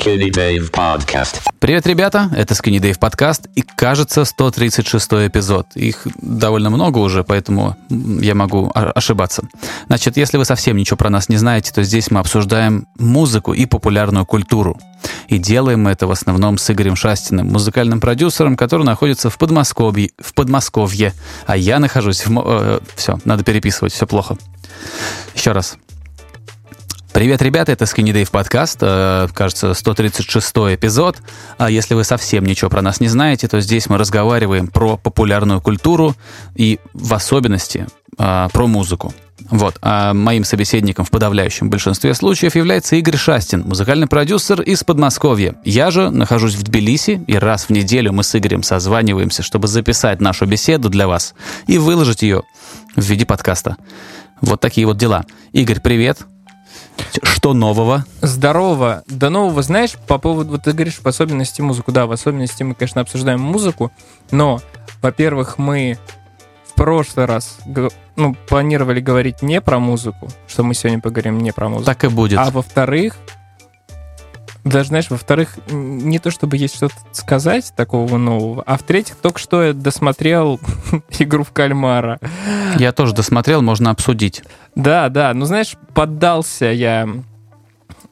Skinny Dave Podcast. Привет, ребята, это Skinny Dave подкаст и, кажется, 136 эпизод. Их довольно много уже, поэтому я могу ошибаться. Значит, если вы совсем ничего про нас не знаете, то здесь мы обсуждаем музыку и популярную культуру. И делаем мы это в основном с Игорем Шастиным, музыкальным продюсером, который находится в Подмосковье, в Подмосковье а я нахожусь в... Э, все, надо переписывать, все плохо. Еще раз. Привет, ребята, это Skinny подкаст, э, кажется, 136 эпизод. А если вы совсем ничего про нас не знаете, то здесь мы разговариваем про популярную культуру и в особенности э, про музыку. Вот. А моим собеседником в подавляющем большинстве случаев является Игорь Шастин, музыкальный продюсер из Подмосковья. Я же нахожусь в Тбилиси, и раз в неделю мы с Игорем созваниваемся, чтобы записать нашу беседу для вас и выложить ее в виде подкаста. Вот такие вот дела. Игорь, привет. Что нового? Здорово. Да нового, знаешь, по поводу, вот ты говоришь, в особенности музыку. Да, в особенности мы, конечно, обсуждаем музыку, но, во-первых, мы в прошлый раз ну, планировали говорить не про музыку, что мы сегодня поговорим не про музыку. Так и будет. А во-вторых, даже, знаешь, во-вторых, не то чтобы есть что-то сказать такого нового, а в-третьих, только что я досмотрел игру в кальмара. Я тоже досмотрел, можно обсудить. Да, да, ну знаешь, поддался я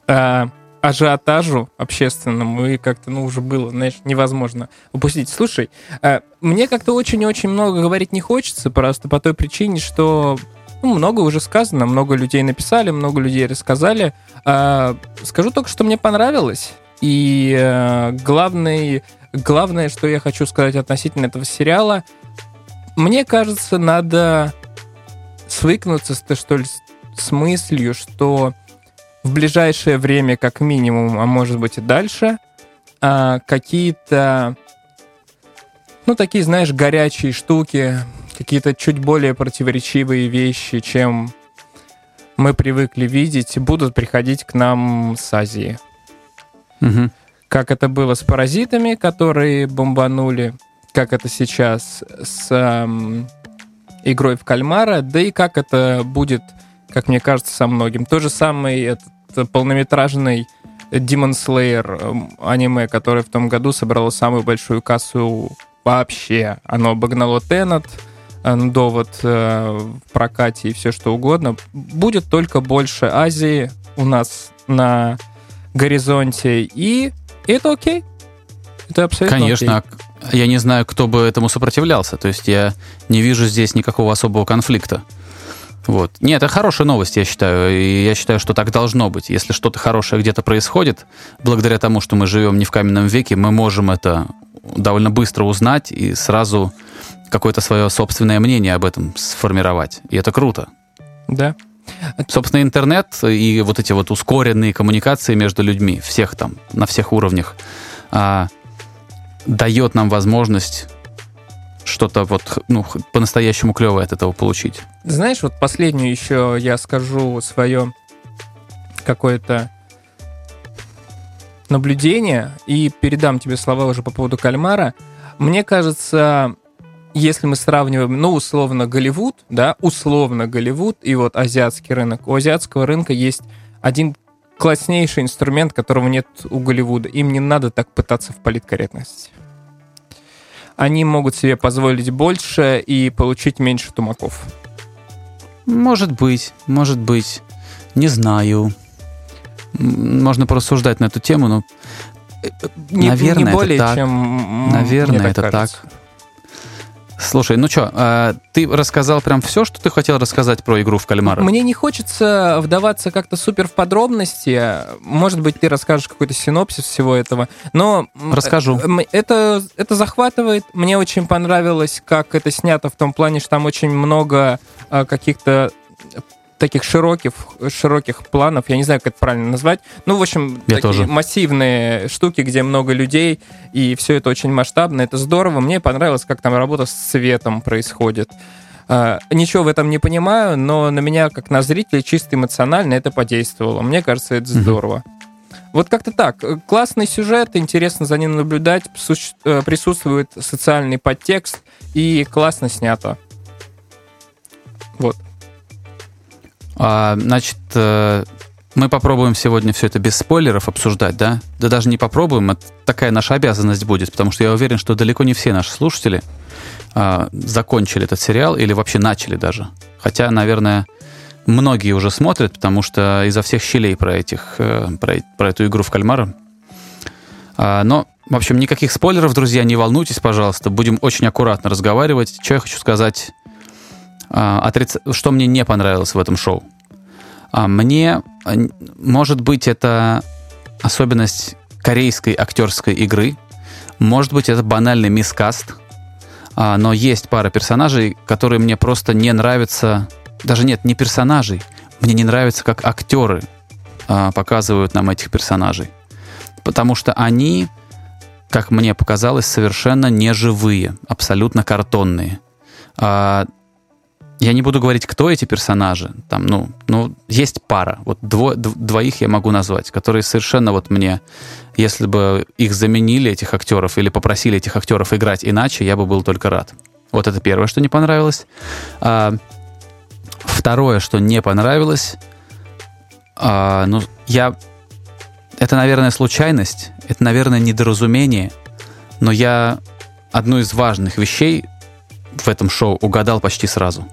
э, ажиотажу общественному, и как-то, ну, уже было, знаешь, невозможно упустить. Слушай, э, мне как-то очень-очень много говорить не хочется, просто по той причине, что ну, много уже сказано, много людей написали, много людей рассказали. А, скажу только, что мне понравилось. И а, главный, главное, что я хочу сказать относительно этого сериала, мне кажется, надо свыкнуться с, что ли, с мыслью, что в ближайшее время, как минимум, а может быть и дальше, а, какие-то, ну, такие, знаешь, горячие штуки, какие-то чуть более противоречивые вещи, чем мы привыкли видеть, будут приходить к нам с Азии. Угу. Как это было с паразитами, которые бомбанули, как это сейчас с эм, игрой в кальмара, да и как это будет, как мне кажется, со многим. То же самое этот полнометражный Demon Slayer эм, аниме, который в том году собрало самую большую кассу вообще. Оно обогнало Теннет, довод э, в прокате и все что угодно. Будет только больше Азии у нас на горизонте, и это окей. Это абсолютно Конечно, окей. я не знаю, кто бы этому сопротивлялся. То есть я не вижу здесь никакого особого конфликта. Вот. Нет, это хорошая новость, я считаю. И я считаю, что так должно быть. Если что-то хорошее где-то происходит, благодаря тому, что мы живем не в каменном веке, мы можем это довольно быстро узнать и сразу какое-то свое собственное мнение об этом сформировать. И это круто. Да. Собственно, интернет и вот эти вот ускоренные коммуникации между людьми, всех там, на всех уровнях, а, дает нам возможность что-то вот ну, по-настоящему клевое от этого получить. Знаешь, вот последнюю еще я скажу свое какое-то наблюдение и передам тебе слова уже по поводу кальмара. Мне кажется, если мы сравниваем, ну, условно, Голливуд, да, условно Голливуд и вот азиатский рынок, у азиатского рынка есть один класснейший инструмент, которого нет у Голливуда. Им не надо так пытаться в политкорректности. Они могут себе позволить больше и получить меньше тумаков. Может быть, может быть. Не знаю. Можно порассуждать на эту тему, но не, наверное, не более, это так. чем наверное, это кажется. так. Слушай, ну что, а ты рассказал прям все, что ты хотел рассказать про игру в кальмара? Мне не хочется вдаваться как-то супер в подробности. Может быть, ты расскажешь какой-то синопсис всего этого. Но расскажу. Э, это, это захватывает. Мне очень понравилось, как это снято в том плане, что там очень много а, каких-то таких широких, широких планов, я не знаю, как это правильно назвать. Ну, в общем, я такие тоже. массивные штуки, где много людей, и все это очень масштабно, это здорово. Мне понравилось, как там работа с цветом происходит. Uh, ничего в этом не понимаю, но на меня, как на зрителя, чисто эмоционально это подействовало. Мне кажется, это здорово. Mm-hmm. Вот как-то так. Классный сюжет, интересно за ним наблюдать, э, присутствует социальный подтекст и классно снято. Вот. А, значит, э, мы попробуем сегодня все это без спойлеров обсуждать, да? Да даже не попробуем, это такая наша обязанность будет, потому что я уверен, что далеко не все наши слушатели а, закончили этот сериал или вообще начали даже. Хотя, наверное, многие уже смотрят, потому что изо всех щелей про, этих, э, про, про эту игру в кальмара. А, но, в общем, никаких спойлеров, друзья, не волнуйтесь, пожалуйста. Будем очень аккуратно разговаривать. Что я хочу сказать, отриц... что мне не понравилось в этом шоу. А, мне, может быть, это особенность корейской актерской игры, может быть, это банальный мискаст, но есть пара персонажей, которые мне просто не нравятся даже нет, не персонажей. Мне не нравится, как актеры а, показывают нам этих персонажей. Потому что они, как мне показалось, совершенно неживые, абсолютно картонные. Я не буду говорить, кто эти персонажи. Там, ну, ну есть пара. Вот дво, двоих я могу назвать, которые совершенно вот мне, если бы их заменили, этих актеров, или попросили этих актеров играть иначе, я бы был только рад. Вот это первое, что не понравилось. А, Второе, что не понравилось, а, ну, я... Это, наверное, случайность, это, наверное, недоразумение, но я одну из важных вещей в этом шоу угадал почти сразу.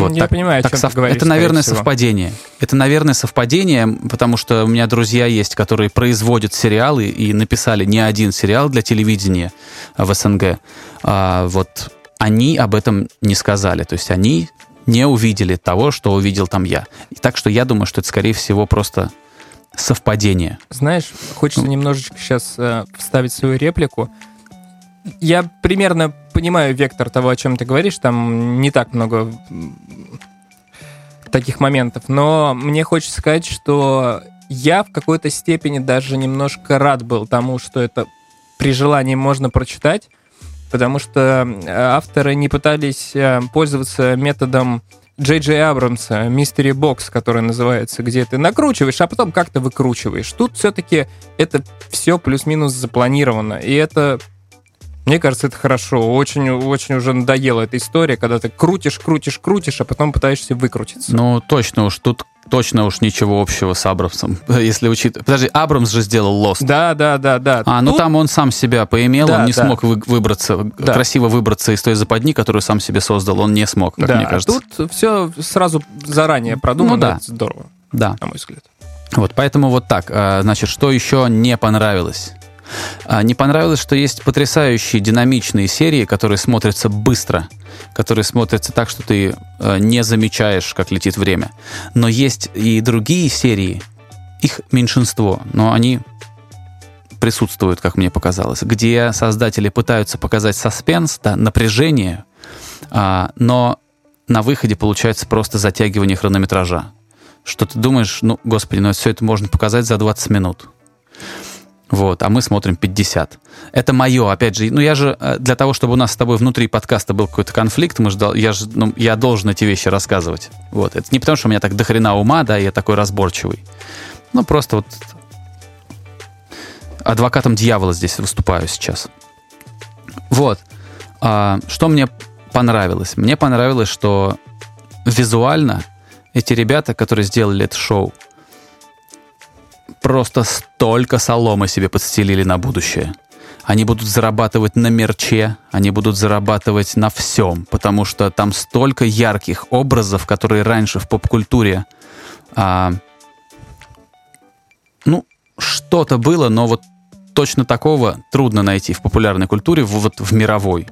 Вот, я так, понимаю, так сов... говоришь, Это, наверное, всего. совпадение. Это, наверное, совпадение, потому что у меня друзья есть, которые производят сериалы и написали не один сериал для телевидения в СНГ. А, вот они об этом не сказали. То есть они не увидели того, что увидел там я. И так что я думаю, что это, скорее всего, просто совпадение. Знаешь, хочется ну. немножечко сейчас э, вставить свою реплику. Я примерно понимаю вектор того, о чем ты говоришь. Там не так много таких моментов. Но мне хочется сказать, что я в какой-то степени даже немножко рад был тому, что это при желании можно прочитать, потому что э, авторы не пытались э, пользоваться методом Джей Джей Абрамса, Mystery Box, который называется, где ты накручиваешь, а потом как-то выкручиваешь. Тут все-таки это все плюс-минус запланировано, и это мне кажется, это хорошо. Очень, очень уже надоела эта история, когда ты крутишь, крутишь, крутишь, а потом пытаешься выкрутиться. Ну, точно уж. Тут точно уж ничего общего с Абрамсом, если учитывать. Подожди, Абрамс же сделал Lost. Да, да, да, да. А, ну Тут... там он сам себя поимел, да, он не да. смог вы, выбраться, да. красиво выбраться из той западни, которую сам себе создал. Он не смог, как да, мне кажется. Тут все сразу заранее продумано. Ну, да. здорово. Да. На мой взгляд. Вот, поэтому вот так. А, значит, что еще не понравилось? А, не понравилось, что есть потрясающие динамичные серии, которые смотрятся быстро, которые смотрятся так, что ты э, не замечаешь, как летит время. Но есть и другие серии, их меньшинство, но они присутствуют, как мне показалось, где создатели пытаются показать саспенс, да, напряжение, а, но на выходе получается просто затягивание хронометража. Что ты думаешь, ну, господи, ну все это можно показать за 20 минут. Вот, а мы смотрим 50. Это мое, опять же, ну я же э, для того, чтобы у нас с тобой внутри подкаста был какой-то конфликт, мы ждал, я же, ну, я должен эти вещи рассказывать. Вот, это не потому, что у меня так дохрена ума, да, я такой разборчивый. Ну, просто вот адвокатом дьявола здесь выступаю сейчас. Вот. А, что мне понравилось? Мне понравилось, что визуально эти ребята, которые сделали это шоу, просто столько соломы себе подстелили на будущее. Они будут зарабатывать на мерче, они будут зарабатывать на всем, потому что там столько ярких образов, которые раньше в поп-культуре, а, ну, что-то было, но вот точно такого трудно найти в популярной культуре, вот в мировой.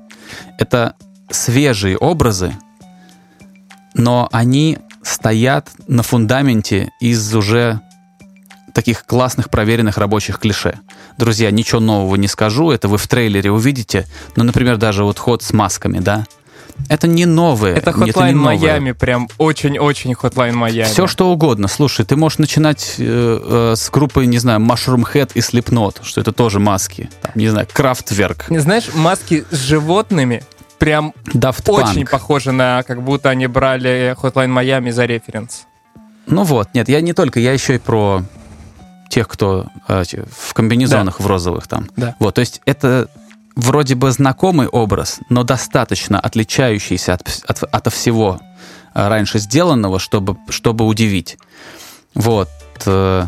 Это свежие образы, но они стоят на фундаменте из уже таких классных проверенных рабочих клише. Друзья, ничего нового не скажу, это вы в трейлере увидите. Ну, например, даже вот ход с масками, да? Это не новое. Это Hotline Майами, прям очень-очень Hotline Майами. Все что угодно. Слушай, ты можешь начинать э, э, с группы, не знаю, Mushroom Head и Slipknot, что это тоже маски. Там, не знаю. Не знаешь, маски с животными прям Daft очень Punk. похожи на, как будто они брали Hotline Майами за референс. Ну вот, нет, я не только, я еще и про тех, кто э, в комбинезонах да. в розовых там. Да. Вот, то есть это вроде бы знакомый образ, но достаточно отличающийся от, от, от всего э, раньше сделанного, чтобы, чтобы удивить. Вот. э,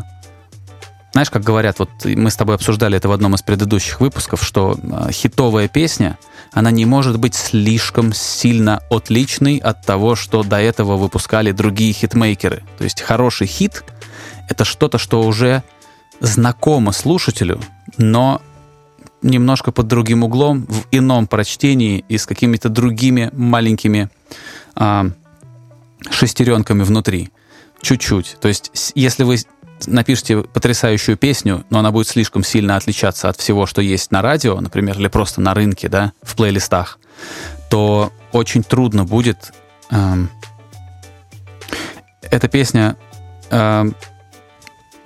Знаешь, как говорят, вот мы с тобой обсуждали это в одном из предыдущих выпусков, что хитовая песня, она не может быть слишком сильно отличной от того, что до этого выпускали другие хитмейкеры. То есть хороший хит — это что-то, что уже знакомо слушателю, но немножко под другим углом, в ином прочтении и с какими-то другими маленькими а, шестеренками внутри. Чуть-чуть. То есть, если вы напишите потрясающую песню, но она будет слишком сильно отличаться от всего, что есть на радио, например, или просто на рынке, да, в плейлистах, то очень трудно будет эм, эта песня эм,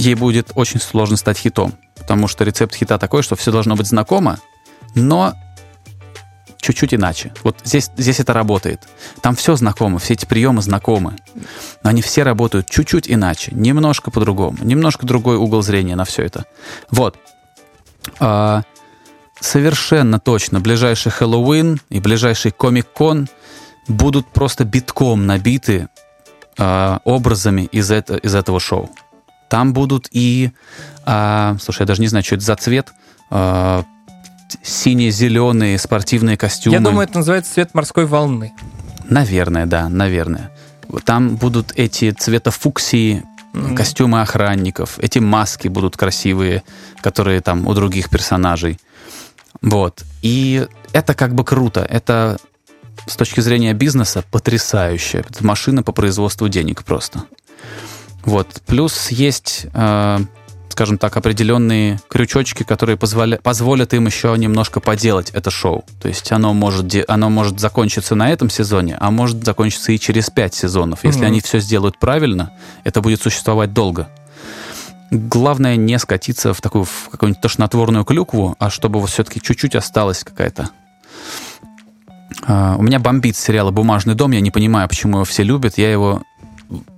ей будет очень сложно стать хитом, потому что рецепт хита такой, что все должно быть знакомо, но чуть-чуть иначе. Вот здесь, здесь это работает. Там все знакомо, все эти приемы знакомы. Но они все работают чуть-чуть иначе, немножко по-другому, немножко другой угол зрения на все это. Вот. А, совершенно точно ближайший Хэллоуин и ближайший Комик-кон будут просто битком набиты а, образами из, это, из этого шоу. Там будут и... а, слушай, я даже не знаю, что это за цвет. а, сине-зеленые спортивные костюмы. Я думаю, это называется цвет морской волны. Наверное, да, наверное. Там будут эти цвета фуксии, Мгм. костюмы охранников, эти маски будут красивые, которые там у других персонажей. Вот. И это как бы круто. Это с точки зрения бизнеса потрясающе. Это машина по производству денег просто. Вот. Плюс есть, э, скажем так, определенные крючочки, которые позволя- позволят им еще немножко поделать это шоу. То есть оно может, де- оно может закончиться на этом сезоне, а может закончиться и через пять сезонов. Если Мгм. они все сделают правильно, это будет существовать долго. Главное не скатиться в такую в какую-нибудь тошнотворную клюкву, а чтобы вот все-таки чуть-чуть осталась какая-то. А, у меня бомбит сериала «Бумажный дом». Я не понимаю, почему его все любят. Я его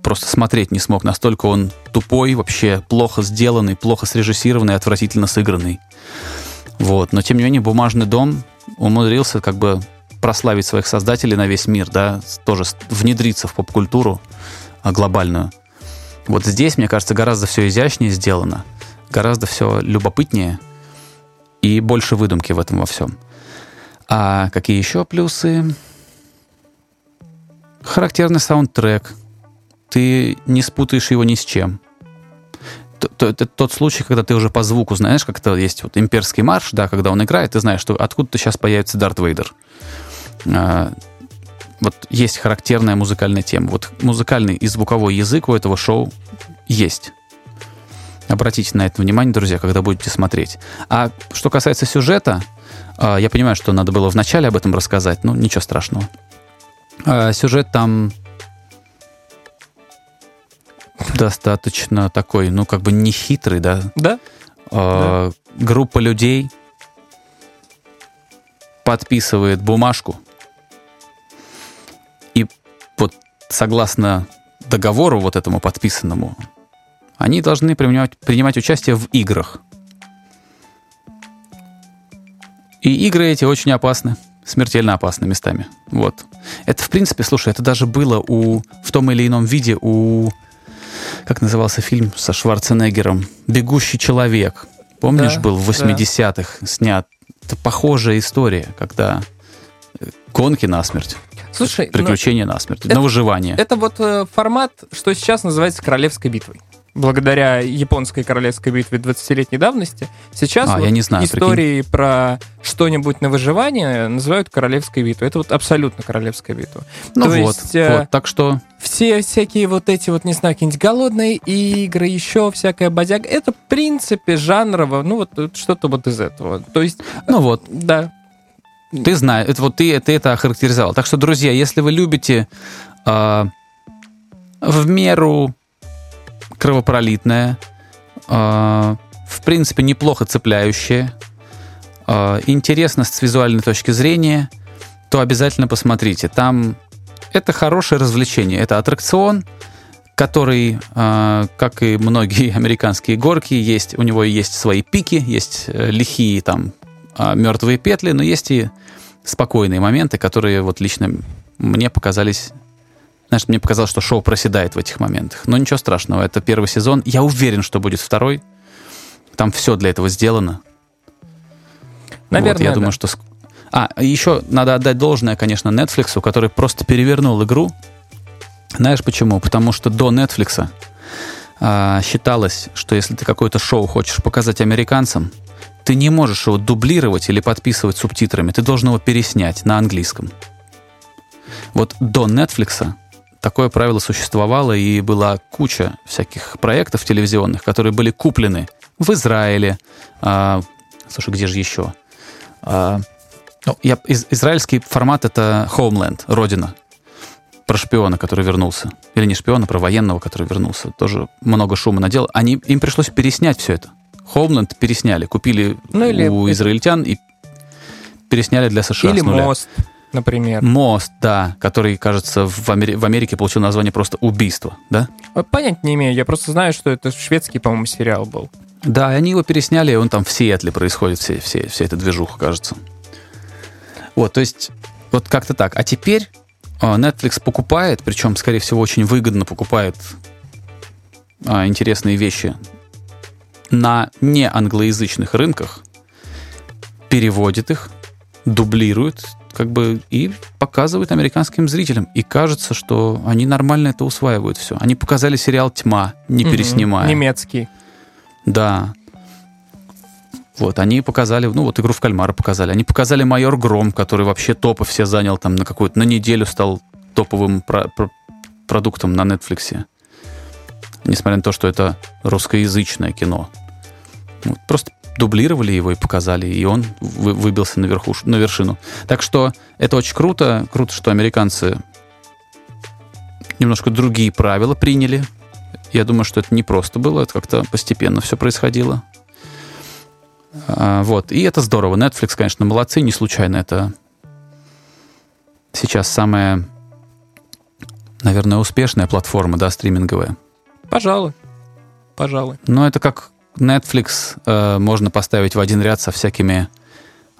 просто смотреть не смог. Настолько он тупой, вообще плохо сделанный, плохо срежиссированный, отвратительно сыгранный. Вот. Но, тем не менее, «Бумажный дом» умудрился как бы прославить своих создателей на весь мир, да, тоже внедриться в поп-культуру а, глобальную. Вот здесь, мне кажется, гораздо все изящнее сделано, гораздо все любопытнее и больше выдумки в этом во всем. А какие еще плюсы? Характерный саундтрек. Ты не спутаешь его ни с чем. Это тот случай, когда ты уже по звуку знаешь, как это есть вот имперский марш, да, когда он играет, ты знаешь, что откуда-то сейчас появится Дарт Вейдер. А, вот есть характерная музыкальная тема. Вот музыкальный и звуковой язык у этого шоу есть. Обратите на это внимание, друзья, когда будете смотреть. А что касается сюжета, а, я понимаю, что надо было вначале об этом рассказать, но ничего страшного. А, Сюжет там достаточно такой, ну, как бы не хитрый, да. Да? А, Группа людей подписывает бумажку, и вот согласно договору вот этому подписанному, они должны принимать, принимать участие в играх. И игры эти очень опасны, смертельно опасны местами. Вот. Это, в принципе, слушай, это даже было у, в том или ином виде у... Как назывался фильм со Шварценеггером? «Бегущий человек». Помнишь, Да, был в да. 80-х снят? Это похожая история, когда э, гонки насмерть, Слушай, ну, приключения насмерть, это- на выживание. это вот э, формат, что сейчас называется королевской битвой. Благодаря японской королевской битве 20-летней давности, сейчас А, вот я не знаю, истории про что-нибудь на выживание называют королевской битвой. Это вот абсолютно королевская битва. ну то вот, есть, э, вот, так что Все всякие вот эти вот, не знаю, какие-нибудь голодные игры, еще всякая бодяга, это в принципе жанрово, ну вот э, что-то вот из этого. То есть, Ну вот, да, ты знаешь, это вот ты, ты это охарактеризовал. Так что, друзья, если вы любите а, в меру кровопролитное, а, в принципе, неплохо цепляющее, а, интересно с визуальной точки зрения, то обязательно посмотрите. Там это хорошее развлечение. Это аттракцион, который, а, как и многие американские горки, есть, у него есть свои пики, есть э, лихие там мертвые петли, но есть и спокойные моменты, которые вот лично мне показались Знаешь, мне показалось, что шоу проседает в этих моментах. Но ничего страшного, это первый сезон. Я уверен, что будет второй. Там все для этого сделано. Наверное, вот, я да. думаю, что... А, еще надо отдать должное, конечно, Netflix, который просто перевернул игру. Знаешь почему? Потому что до Netflix а, считалось, что если ты какое-то шоу хочешь показать американцам, ты не можешь его дублировать или подписывать субтитрами, ты должен его переснять на английском. Вот до Netflix такое правило существовало, и была куча всяких проектов телевизионных, которые были куплены в Израиле. а, слушай, где же еще? А, ну, я, из- израильский формат это Homeland, Родина. Про шпиона, который вернулся. Или не шпиона, про военного, который вернулся. Тоже много шума наделал. Они, им пришлось переснять все это. Homeland пересняли. Купили Ну, или у израильтян и пересняли для США Или мост, например. Мост, да, который, кажется, в, Амери- в Америке получил название просто «Убийство», да? Э, Понять не имею, я просто знаю, что это шведский, по-моему, сериал был. Да, и они его пересняли, и он там в Сиэтле происходит, все, все, вся эта движуха, кажется. Вот, то есть, вот как-то так. А теперь э, Netflix покупает, причем, скорее всего, очень выгодно покупает а, интересные вещи на неанглоязычных рынках, переводит их, дублирует, как бы, и показывает американским зрителям. И кажется, что они нормально это усваивают все. Они показали сериал «Тьма», не Мгм. переснимая. Немецкий. Да. Вот, они показали, ну вот игру в кальмара показали. Они показали майор Гром, который вообще топы все занял там на какую-то, на неделю стал топовым про- про- продуктом на Netflix. Несмотря на то, что это русскоязычное кино. Вот, просто дублировали его и показали, и он вы- выбился на, верхуш- на вершину. Так что это очень круто. Круто, что американцы немножко другие правила приняли. Я думаю, что это не просто было, это как-то постепенно все происходило. А, вот. И это здорово. Netflix, конечно, молодцы, не случайно это сейчас самая, наверное, успешная платформа, да, стриминговая. Пожалуй. Пожалуй. Но это как Netflix э, можно поставить в один ряд со всякими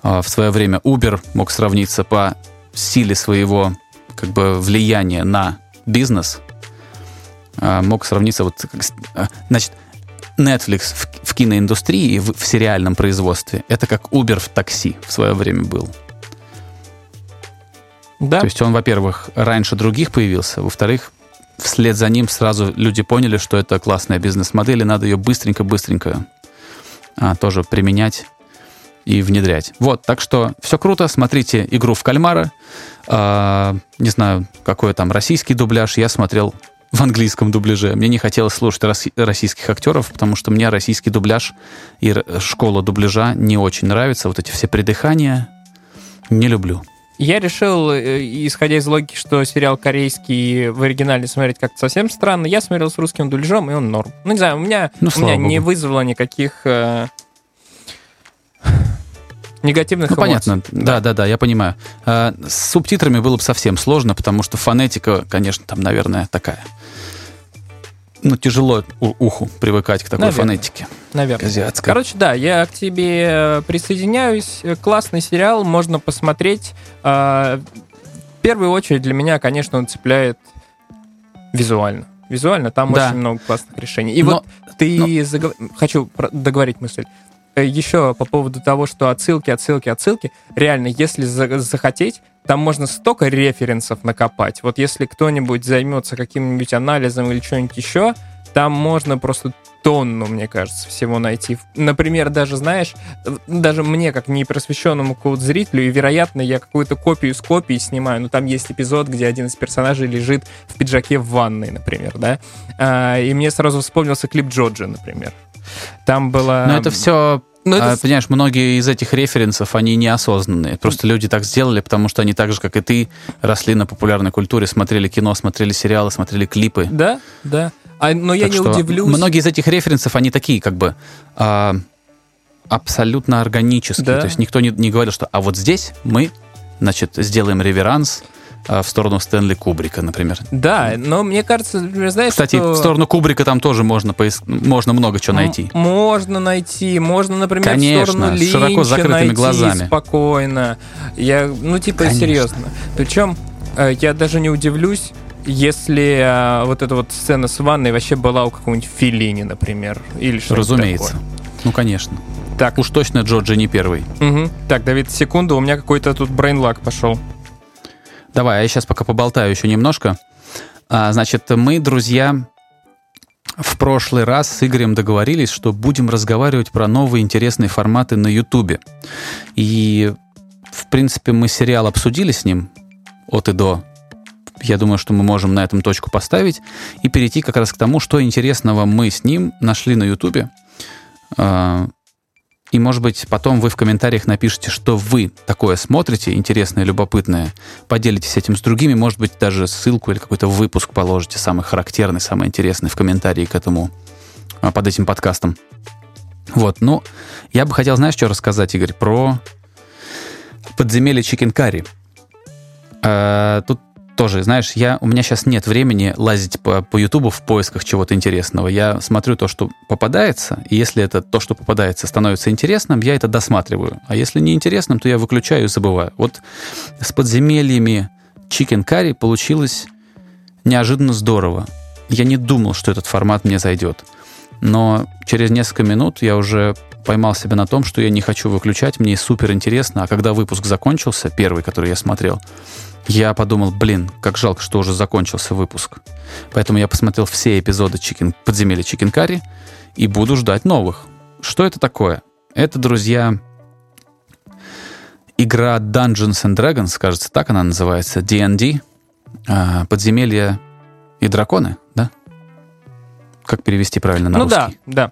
э, в свое время Uber мог сравниться по силе своего как бы влияния на бизнес. Э, мог сравниться вот э, значит Netflix в, в киноиндустрии в, в сериальном производстве это как Uber в такси в свое время был. Да. То есть он, во-первых, раньше других появился, во-вторых, вслед за ним сразу люди поняли, что это классная бизнес-модель, и надо ее быстренько-быстренько а, тоже применять и внедрять. Вот, так что все круто, смотрите игру в кальмара. А, не знаю, какой там российский дубляж, я смотрел в английском дубляже. Мне не хотелось слушать российских актеров, потому что мне российский дубляж и школа дубляжа не очень нравится. Вот эти все придыхания не люблю. Я решил, э, исходя из логики, что сериал корейский в оригинале смотреть как-то совсем странно, я смотрел с русским дубляжом, и он норм. Ну, не знаю, у меня, Ну, у меня не вызвало никаких э, негативных Ну, эмоций. понятно. Да, да, да, я понимаю. А, С субтитрами было бы совсем сложно, потому что фонетика, конечно, там, наверное, такая. Ну, тяжело уху привыкать к такой Наверное. фонетике. Наверное. Азиатской. Короче, да, я к тебе э, присоединяюсь. Э, Классный сериал, можно посмотреть. А, В первую очередь для меня, конечно, он цепляет визуально. Визуально там Да. очень много классных решений. И Но- вот ты загов- хочу договорить мысль. Э, Еще по поводу того, что отсылки, отсылки, отсылки. Реально, если за- захотеть, там можно столько референсов накопать. Вот если кто-нибудь займется каким-нибудь анализом или что-нибудь еще, там можно просто тонну, мне кажется, всего найти. Например, даже, знаешь, даже мне, как непросвещенному какому-то зрителю, и, вероятно, я какую-то копию с копией снимаю, но там есть эпизод, где один из персонажей лежит в пиджаке в ванной, например, да, А, и мне сразу вспомнился клип Джорджи, например. Там было... Но это все, Ну, это с- понимаешь, многие из этих референсов, они неосознанные. Просто люди так сделали, потому что они так же, как и ты, росли на популярной культуре, смотрели кино, смотрели сериалы, смотрели клипы. Да, да. А, но я Так не что удивлюсь. Многие из этих референсов, они такие, как бы, а, абсолютно органические. Да. То есть никто не, не говорил, что а вот здесь мы, значит, сделаем реверанс а, в сторону Стэнли Кубрика, например. Да, но мне кажется, например, знаешь, Кстати, что... в сторону Кубрика там тоже можно, поис- можно много чего найти. Можно найти, можно, например, Конечно, в сторону с широко Линча закрытыми найти глазами. спокойно. Я, ну, типа, Конечно. серьезно. Причем э, я даже не удивлюсь, если а, вот эта вот сцена с ванной вообще была у какого-нибудь Филини, например, или что Разумеется. такое. Ну, конечно. Так, Уж точно Джорджи не первый. мгм. так, Давид, секунду, у меня какой-то тут брейнлаг пошел. Давай, а я сейчас пока поболтаю еще немножко. А, значит, мы, друзья, в прошлый раз с Игорем договорились, что будем разговаривать про новые интересные форматы на Ютубе. И, в принципе, мы сериал обсудили с ним от и до. Я думаю, что мы можем на этом точку поставить и перейти как раз к тому, что интересного мы с ним нашли на Ютубе. И, может быть, потом вы в комментариях напишите, что вы такое смотрите, интересное, любопытное. Поделитесь этим с другими, может быть, даже ссылку или какой-то выпуск положите, самый характерный, самый интересный в комментарии к этому, а, под этим подкастом. Вот, ну, я бы хотел, знаешь, что рассказать, Игорь, про подземелье Curry. А, Тут тоже, знаешь, я, у меня сейчас нет времени лазить по, по Ютубу в поисках чего-то интересного. Я смотрю то, что попадается, и если это то, что попадается, становится интересным, я это досматриваю. А если не интересным, то я выключаю и забываю. Вот с подземельями Chicken Curry получилось неожиданно здорово. Я не думал, что этот формат мне зайдет. Но через несколько минут я уже поймал себя на том, что я не хочу выключать, мне супер интересно. А когда выпуск закончился, первый, который я смотрел, я подумал, блин, как жалко, что уже закончился выпуск. Поэтому я посмотрел все эпизоды Chicken, подземелья Curry и буду ждать новых. Что это такое? Это, друзья, игра Dungeons and Dragons, кажется, так она называется, D&D, а, подземелья и драконы, да? Как перевести правильно на ну русский? да, да.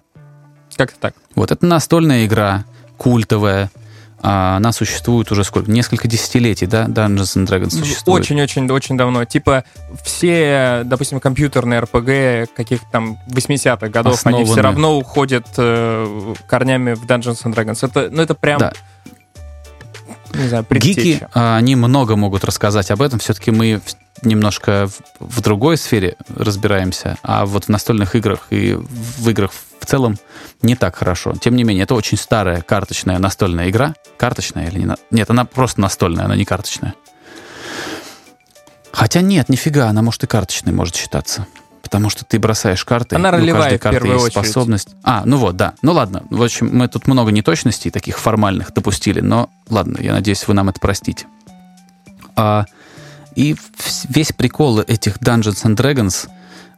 Как-то так. Вот это настольная игра, культовая. А, Она существует уже сколько? Несколько десятилетий, да? Dungeons and Dragons существует. Очень-очень-очень давно. Типа все, допустим, компьютерные РПГ каких-то там 80-х годов, они все Основаны. равно уходят э, корнями в Dungeons and Dragons. Это, ну, это прям, Да. не знаю, Гики, предтеча. а, они много могут рассказать об этом. Все-таки мы немножко в, в другой сфере разбираемся, а вот в настольных играх и в играх в целом не так хорошо. Тем не менее, это очень старая карточная настольная игра. Карточная или не? на- Нет, она просто настольная, она не карточная. Хотя нет, нифига, она может и карточной может считаться. Потому что ты бросаешь карты, Она и у ролевая каждой карты есть очередь. способность. А, ну вот, да. Ну ладно. В общем, мы тут много неточностей таких формальных допустили, но ладно, я надеюсь, вы нам это простите. А, и весь прикол этих Dungeons and Dragons,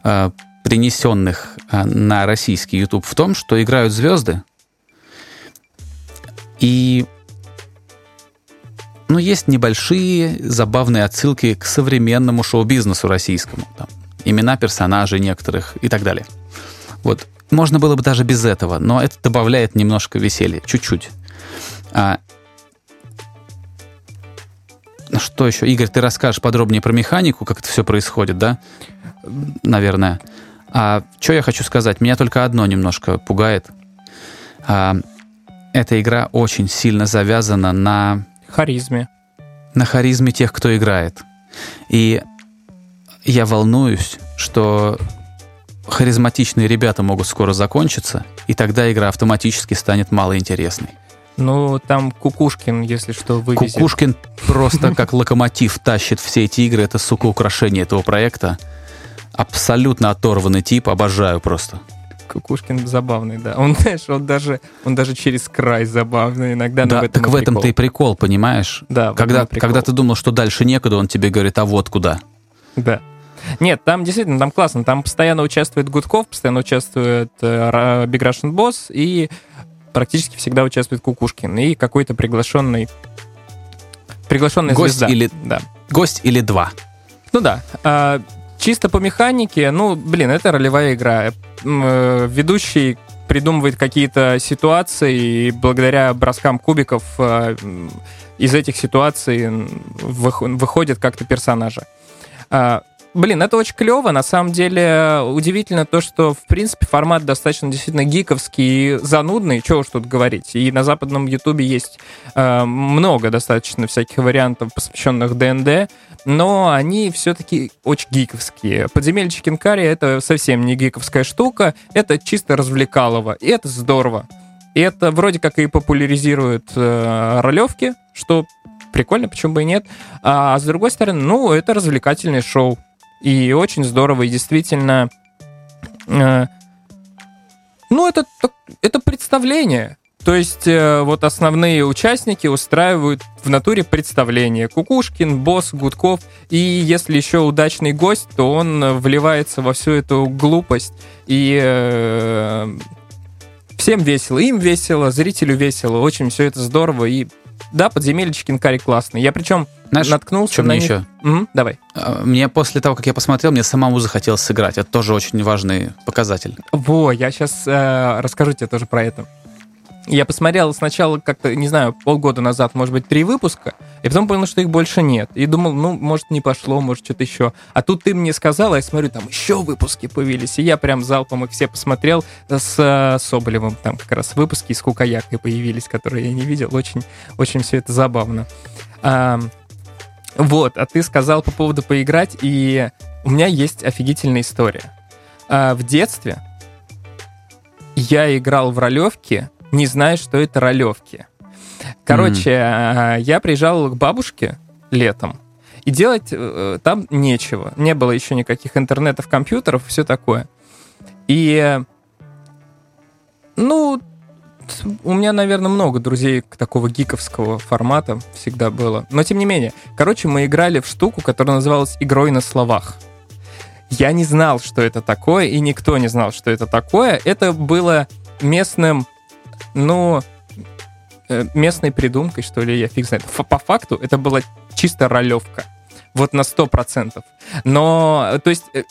а, принесенных а, на российский YouTube, в том, что играют звезды, и ну, есть небольшие забавные отсылки к современному шоу-бизнесу российскому. Там, имена персонажей некоторых и так далее. Вот. Можно было бы даже без этого, но это добавляет немножко веселья. Чуть-чуть. А, ну, что еще? Игорь, ты расскажешь подробнее про механику, как это все происходит, да? Наверное. А что я хочу сказать? Меня только одно немножко пугает. А, эта игра очень сильно завязана на Харизме. на харизме тех, кто играет. И я волнуюсь, что харизматичные ребята могут скоро закончиться, и тогда игра автоматически станет малоинтересной. Ну, там Кукушкин, если что, вывезет. Кукушкин просто как локомотив тащит все эти игры. Это, сука, украшение этого проекта. Абсолютно оторванный тип, обожаю просто. Кукушкин забавный, да. Он, знаешь, он даже, он даже через край забавный иногда. но да, в этом так в этом-то и прикол. понимаешь? Да, этом Когда, прикол. когда ты думал, что дальше некуда, он тебе говорит, а вот куда. Да. Нет, там действительно, там классно. Там постоянно участвует Гудков, постоянно участвует э, Big Russian Boss и практически всегда участвует Кукушкин и какой-то приглашенный приглашенная Гость звезда. или- Да. Гость или два. Ну да. А, чисто по механике, ну, блин, это ролевая игра. Э, Ведущий придумывает какие-то ситуации, и благодаря броскам кубиков э, из этих ситуаций выходят как-то персонажи. А, Блин, это очень клево. На самом деле удивительно то, что, в принципе, формат достаточно действительно гиковский и занудный. Чего уж тут говорить. И на западном ютубе есть э, много достаточно всяких вариантов, посвященных ДНД, но они все-таки очень гиковские. Подземелье Чикенкари — это совсем не гиковская штука, это чисто развлекалово, и это здорово. И это вроде как и популяризирует э, ролевки, что прикольно, почему бы и нет. А с другой стороны, ну, это развлекательное шоу. И очень здорово, и действительно... э, ну, это, это представление. То есть э, вот основные участники устраивают в натуре представление. Кукушкин, Босс, Гудков. И если еще удачный гость, то он э, вливается во всю эту глупость. И э, всем весело. Им весело, зрителю весело. Очень все это здорово. И да, подземелье Кинкари классный. Я причем Знаешь, наткнулся что на мне них- еще? Мгм, давай. А, Мне после того, как я посмотрел, мне самому захотелось сыграть. Это тоже очень важный показатель. Во, я сейчас расскажу тебе тоже про это. Я посмотрел сначала как-то, не знаю, полгода назад, может быть, три выпуска, и потом понял, что их больше нет. И думал, ну, может, не пошло, может, что-то еще. А тут ты мне сказал, а я смотрю, там еще выпуски появились. И я прям залпом их все посмотрел с э, Соболевым. Там как раз выпуски с Кукаякой появились, которые я не видел. Очень, очень все это забавно. А, вот, а ты сказал по поводу поиграть, и у меня есть офигительная история. А, в детстве я играл в ролевки, не зная, что это ролевки. Короче, а, я приезжал к бабушке летом, и делать э, там нечего. Не было еще никаких интернетов, компьютеров, все такое. И, ну, у меня, наверное, много друзей такого гиковского формата всегда было. Но, тем не менее, короче, мы играли в штуку, которая называлась «Игрой на словах». Я не знал, что это такое, и никто не знал, что это такое. Это было местным, ну, э, местной придумкой, что ли, я фиг знает. По факту это была чисто ролевка. Вот на 100%. Но, то есть, э,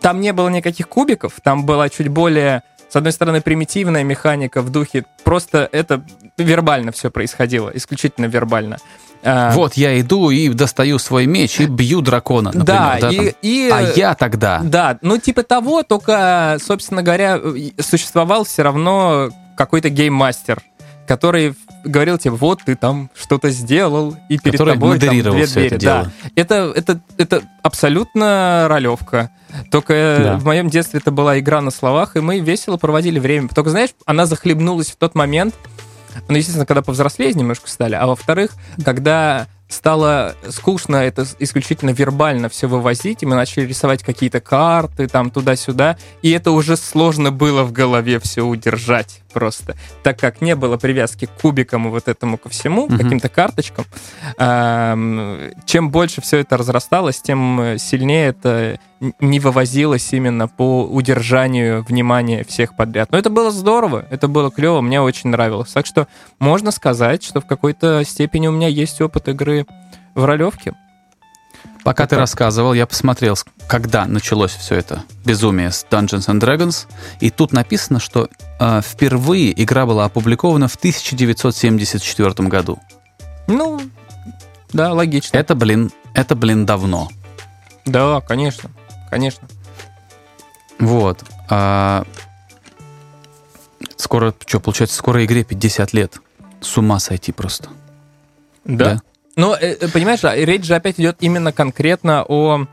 там не было никаких кубиков, там была чуть более, с одной стороны, примитивная механика в духе, просто это вербально все происходило, исключительно вербально. А, Вот я иду и достаю свой меч и бью дракона, например. да, да, и, там. и, А я тогда... Да, ну типа того, только, собственно говоря, э, существовал все равно какой-то гейммастер, который говорил тебе, вот ты там что-то сделал, и перед Который тобой там две это двери. дело. Да. Это, это, это абсолютно ролевка. Только э, Да. в моем детстве это была игра на словах, и мы весело проводили время. Только, знаешь, она захлебнулась в тот момент, ну, естественно, когда повзрослее немножко стали, а во-вторых, когда стало скучно это исключительно вербально все вывозить, и мы начали рисовать какие-то карты там туда-сюда, и это уже сложно было в голове все удержать просто, так как не было привязки к кубикам и вот этому ко всему, Мгм. каким-то карточкам. Ам, Чем больше все это разрасталось, тем сильнее это не вывозилось именно по удержанию внимания всех подряд. Но это было здорово, это было клево, мне очень нравилось. Так что можно сказать, что в какой-то степени у меня есть опыт игры в ролевке. Пока Вот ты так. рассказывал, я посмотрел, когда началось все это безумие с Dungeons and Dragons, и тут написано, что э, впервые игра была опубликована в 1974 году. Ну, да, логично. Это, блин, это, блин, давно. Да, конечно, конечно. Вот. А, скоро, что, получается, скоро игре 50 лет. С ума сойти просто. Да. Но, э, э, понимаешь, речь же опять идет именно конкретно о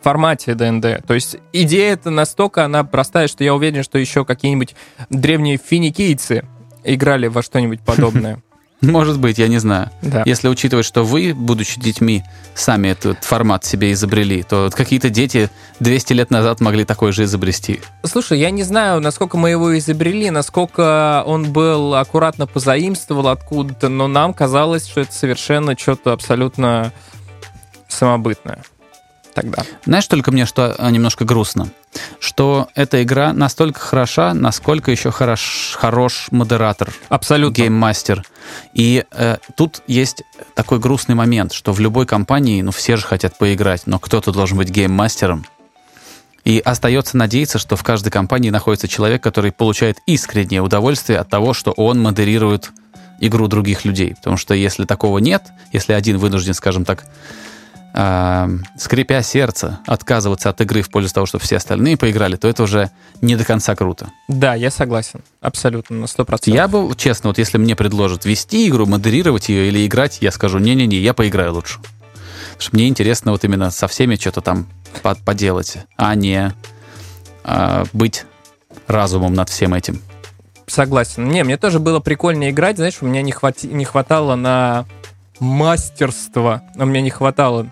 формате ДНД. То есть идея это настолько она простая, что я уверен, что еще какие-нибудь древние финикийцы играли во что-нибудь подобное. Может быть, я не знаю. Да. Если учитывать, что вы, будучи детьми, сами этот формат себе изобрели, то какие-то дети 200 лет назад могли такой же изобрести. Слушай, я не знаю, насколько мы его изобрели, насколько он был аккуратно позаимствовал откуда-то, но нам казалось, что это совершенно что-то абсолютно самобытное тогда. Знаешь, только мне что а, немножко грустно, что эта игра настолько хороша, насколько еще хорош, хорош модератор, Абсолютно. гейммастер. И э, тут есть такой грустный момент, что в любой компании, ну, все же хотят поиграть, но кто-то должен быть гейммастером. И остается надеяться, что в каждой компании находится человек, который получает искреннее удовольствие от того, что он модерирует игру других людей. Потому что если такого нет, если один вынужден, скажем так, э, скрипя сердце, отказываться от игры в пользу того, чтобы все остальные поиграли, то это уже не до конца круто. Да, я согласен. Абсолютно, на 100%. Я бы, честно, вот если мне предложат вести игру, модерировать ее или играть, я скажу, не-не-не, я поиграю лучше. Потому что мне интересно вот именно со всеми что-то там по- поделать, а не а, быть разумом над всем этим. Согласен. Не, мне тоже было прикольно играть, знаешь, у меня не, хвати- не хватало на мастерство, у меня не хватало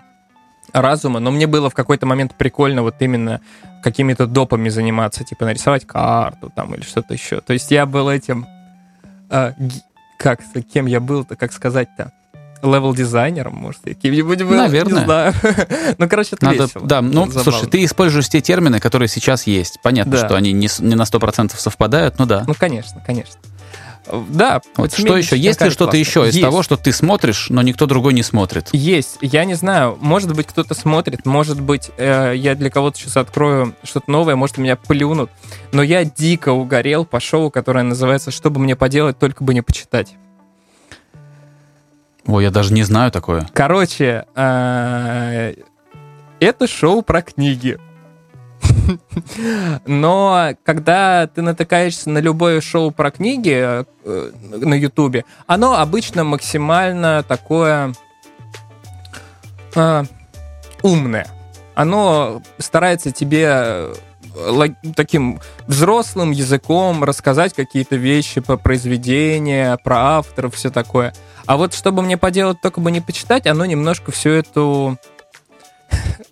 разума, но мне было в какой-то момент прикольно вот именно какими-то допами заниматься, типа нарисовать карту там или что-то еще. То есть я был этим... Э, как, кем я был-то, как сказать-то? левел-дизайнером, может, каким-нибудь был, Наверное. не знаю. ну, короче, это Надо, весело. да, ну, Забавно. слушай, ты используешь те термины, которые сейчас есть. Понятно, Да. что они не, не на 100% совпадают, ну да. Ну, конечно, конечно. Да. Вот что «Семейный еще? Есть ли Шинкарь» что-то еще из Есть. того, что ты смотришь, но никто другой не смотрит? Есть. Я не знаю, может быть, кто-то смотрит, может быть, э, я для кого-то сейчас открою что-то новое, может, меня плюнут. Но я дико угорел по шоу, которое называется «Что бы мне поделать, только бы не почитать». Ой, я даже не знаю такое. Короче, э, это шоу про книги. Но когда ты натыкаешься на любое шоу про книги э, на Ютубе, оно обычно максимально такое э, умное. Оно старается тебе э, таким взрослым языком рассказать какие-то вещи по произведения, про авторов, все такое. А вот чтобы мне поделать, только бы не почитать, оно немножко всю эту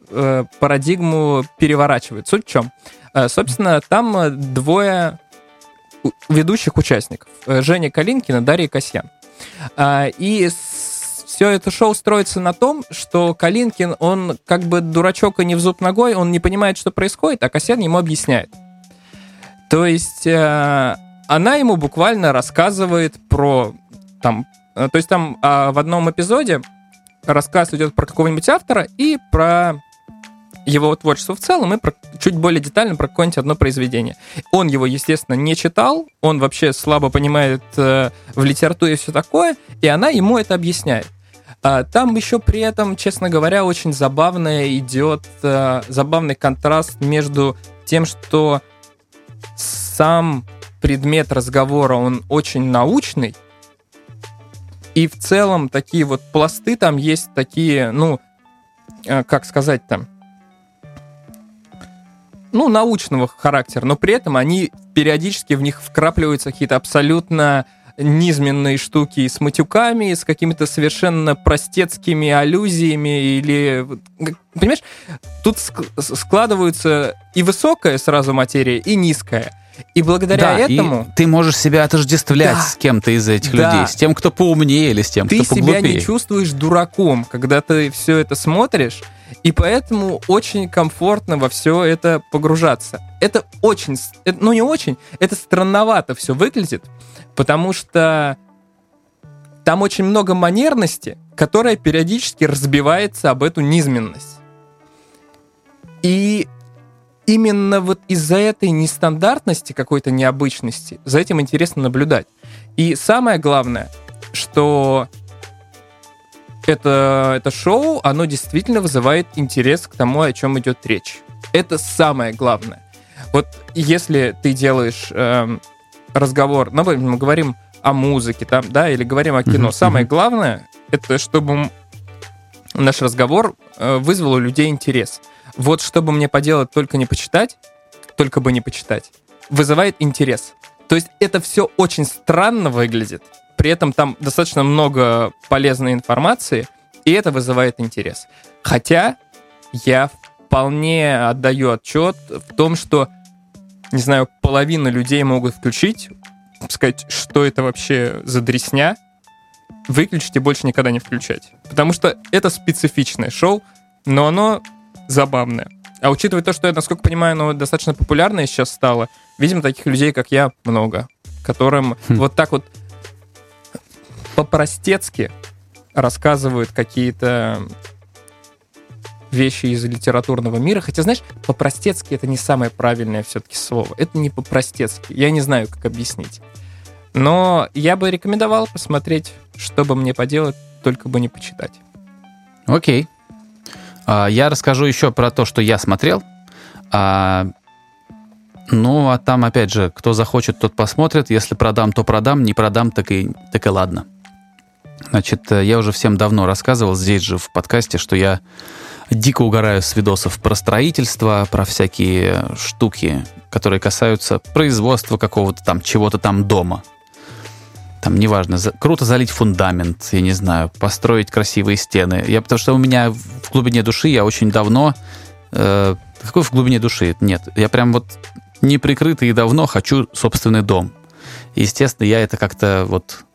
э, парадигму переворачивает. Суть в чем? Э, Собственно, там э, двое ведущих участников. Женя Калинкина, Дарья Касьян. И все это шоу строится на том, что Калинкин, он как бы дурачок и не в зуб ногой, он не понимает, что происходит, а Касьян ему объясняет. То есть она ему буквально рассказывает про там, то есть там а, в одном эпизоде рассказ идет про какого-нибудь автора и про его творчество в целом, и про, чуть более детально про какое-нибудь одно произведение. Он его, естественно, не читал, он вообще слабо понимает э, в литературе все такое, и она ему это объясняет. А, Там еще при этом, честно говоря, очень забавная идет, э, забавный контраст между тем, что сам предмет разговора, он очень научный, и в целом такие вот пласты там есть такие, ну, э, как сказать там, ну, научного характера, но при этом они периодически в них вкрапливаются какие-то абсолютно низменные штуки с матюками, с какими-то совершенно простецкими аллюзиями или... Понимаешь, тут складываются и высокая сразу материя, и низкая. И благодаря да, и этому ты можешь себя отождествлять Да. с кем-то из этих Да. людей, с тем, кто поумнее или с тем, ты кто себя поглупее. не чувствуешь дураком, когда ты все это смотришь, и поэтому очень комфортно во все это погружаться. Это очень, это- ну не очень, это странновато все выглядит, потому что там очень много манерности, которая периодически разбивается об эту низменность. И именно вот из-за этой нестандартности, какой-то необычности, за этим интересно наблюдать. И самое главное, что это, это шоу, оно действительно вызывает интерес к тому, о чем идет речь. Это самое главное. Вот если ты делаешь эм, разговор, ну, например, мы говорим о музыке, там, да, или говорим о кино, Мгм, самое главное, это чтобы наш разговор э, вызвал у людей интерес. Вот чтобы мне поделать, только не почитать, только бы не почитать, вызывает интерес. То есть это все очень странно выглядит, при этом там достаточно много полезной информации, и это вызывает интерес. Хотя я вполне отдаю отчет в том, что, не знаю, половина людей могут включить, сказать, что это вообще за дресня, выключить и больше никогда не включать. Потому что это специфичное шоу, но оно забавное. А учитывая то, что я, насколько понимаю, оно достаточно популярное сейчас стало, видимо, таких людей, как я, много, которым Хм. вот так вот по-простецки рассказывают какие-то вещи из литературного мира. Хотя, знаешь, по-простецки это не самое правильное все-таки слово. Это не по-простецки. Я не знаю, как объяснить. Но я бы рекомендовал посмотреть, что бы мне поделать, только бы не почитать. Окей. А, Я расскажу еще про то, что я смотрел. А, Ну, а там, опять же, кто захочет, тот посмотрит. Если продам, то продам. Не продам, так и, так и ладно. Значит, э, я уже всем давно рассказывал здесь же в подкасте, что я дико угораю с видосов про строительство, про всякие штуки, которые касаются производства какого-то там, чего-то там дома. Там неважно, за, круто залить фундамент, я не знаю, построить красивые стены. Я, потому что у меня в глубине души я очень давно... Э, какой в глубине души? Нет, я прям вот неприкрытый и давно хочу собственный дом. Естественно, я это как-то вот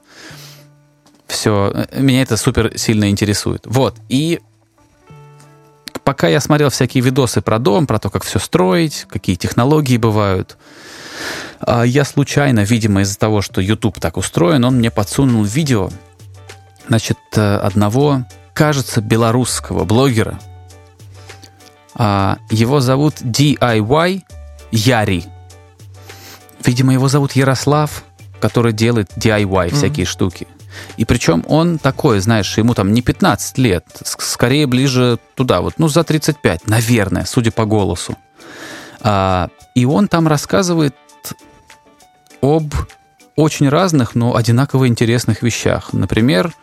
все... Э, меня это супер сильно интересует. Вот, и пока я смотрел всякие видосы про дом, про то, как все строить, какие технологии бывают, я случайно, видимо, из-за того, что YouTube так устроен, он мне подсунул видео, значит, э, одного, кажется, белорусского блогера. А, его зовут DIY Яри. Видимо, его зовут Ярослав, который делает DIY mm-hmm. всякие штуки. И причем он такой, знаешь, ему там не 15 лет, скорее ближе туда, вот, ну, за 35, наверное, судя по голосу. А, и он там рассказывает об очень разных, но одинаково интересных вещах. Например,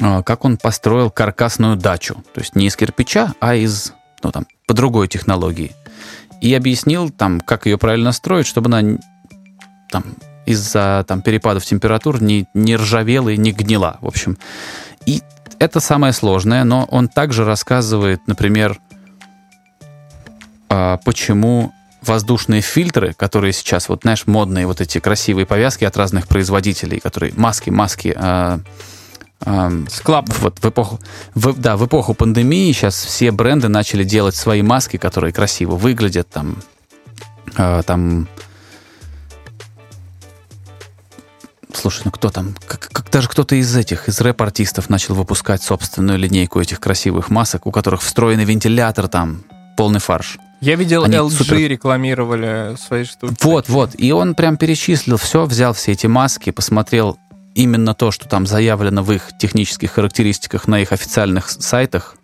а, как он построил каркасную дачу. То есть не из кирпича, а из, ну там, по другой технологии. И объяснил там, как ее правильно строить, чтобы она там из-за там перепадов температур не, не ржавела и не гнила. В общем, и это самое сложное, но он также рассказывает, например, а, почему воздушные фильтры, которые сейчас, вот знаешь, модные вот эти красивые повязки от разных производителей, которые маски, маски, э, Склап. Вот в эпоху, в, да, в эпоху пандемии сейчас все бренды начали делать свои маски, которые красиво выглядят, там, э, там, Слушай, ну кто там? Как, как даже кто-то из этих, из рэп-артистов начал выпускать собственную линейку этих красивых масок, у которых встроенный вентилятор там, полный фарш. Я видел, Они LG супер... рекламировали свои штуки. Вот, вот. И он прям перечислил все, взял все эти маски, посмотрел именно то, что там заявлено в их технических характеристиках на их официальных сайтах,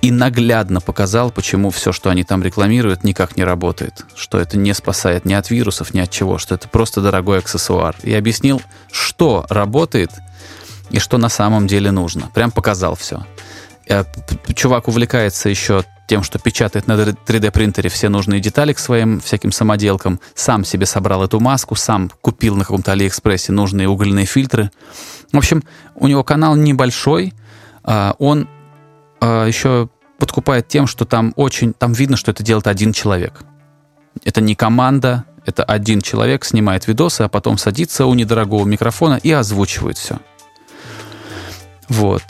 и наглядно показал, почему все, что они там рекламируют, никак не работает. Что это не спасает ни от вирусов, ни от чего, что это просто дорогой аксессуар. И объяснил, что работает и что на самом деле нужно. Прям показал все. Э, чувак увлекается еще тем, что печатает на 3D-принтере все нужные детали к своим всяким самоделкам, сам себе собрал эту маску, сам купил на каком-то Алиэкспрессе нужные угольные фильтры. В общем, у него канал небольшой, а, он а, еще подкупает тем, что там очень, там видно, что это делает один человек. Это не команда, это один человек снимает видосы, а потом садится у недорогого микрофона и озвучивает все. Вот.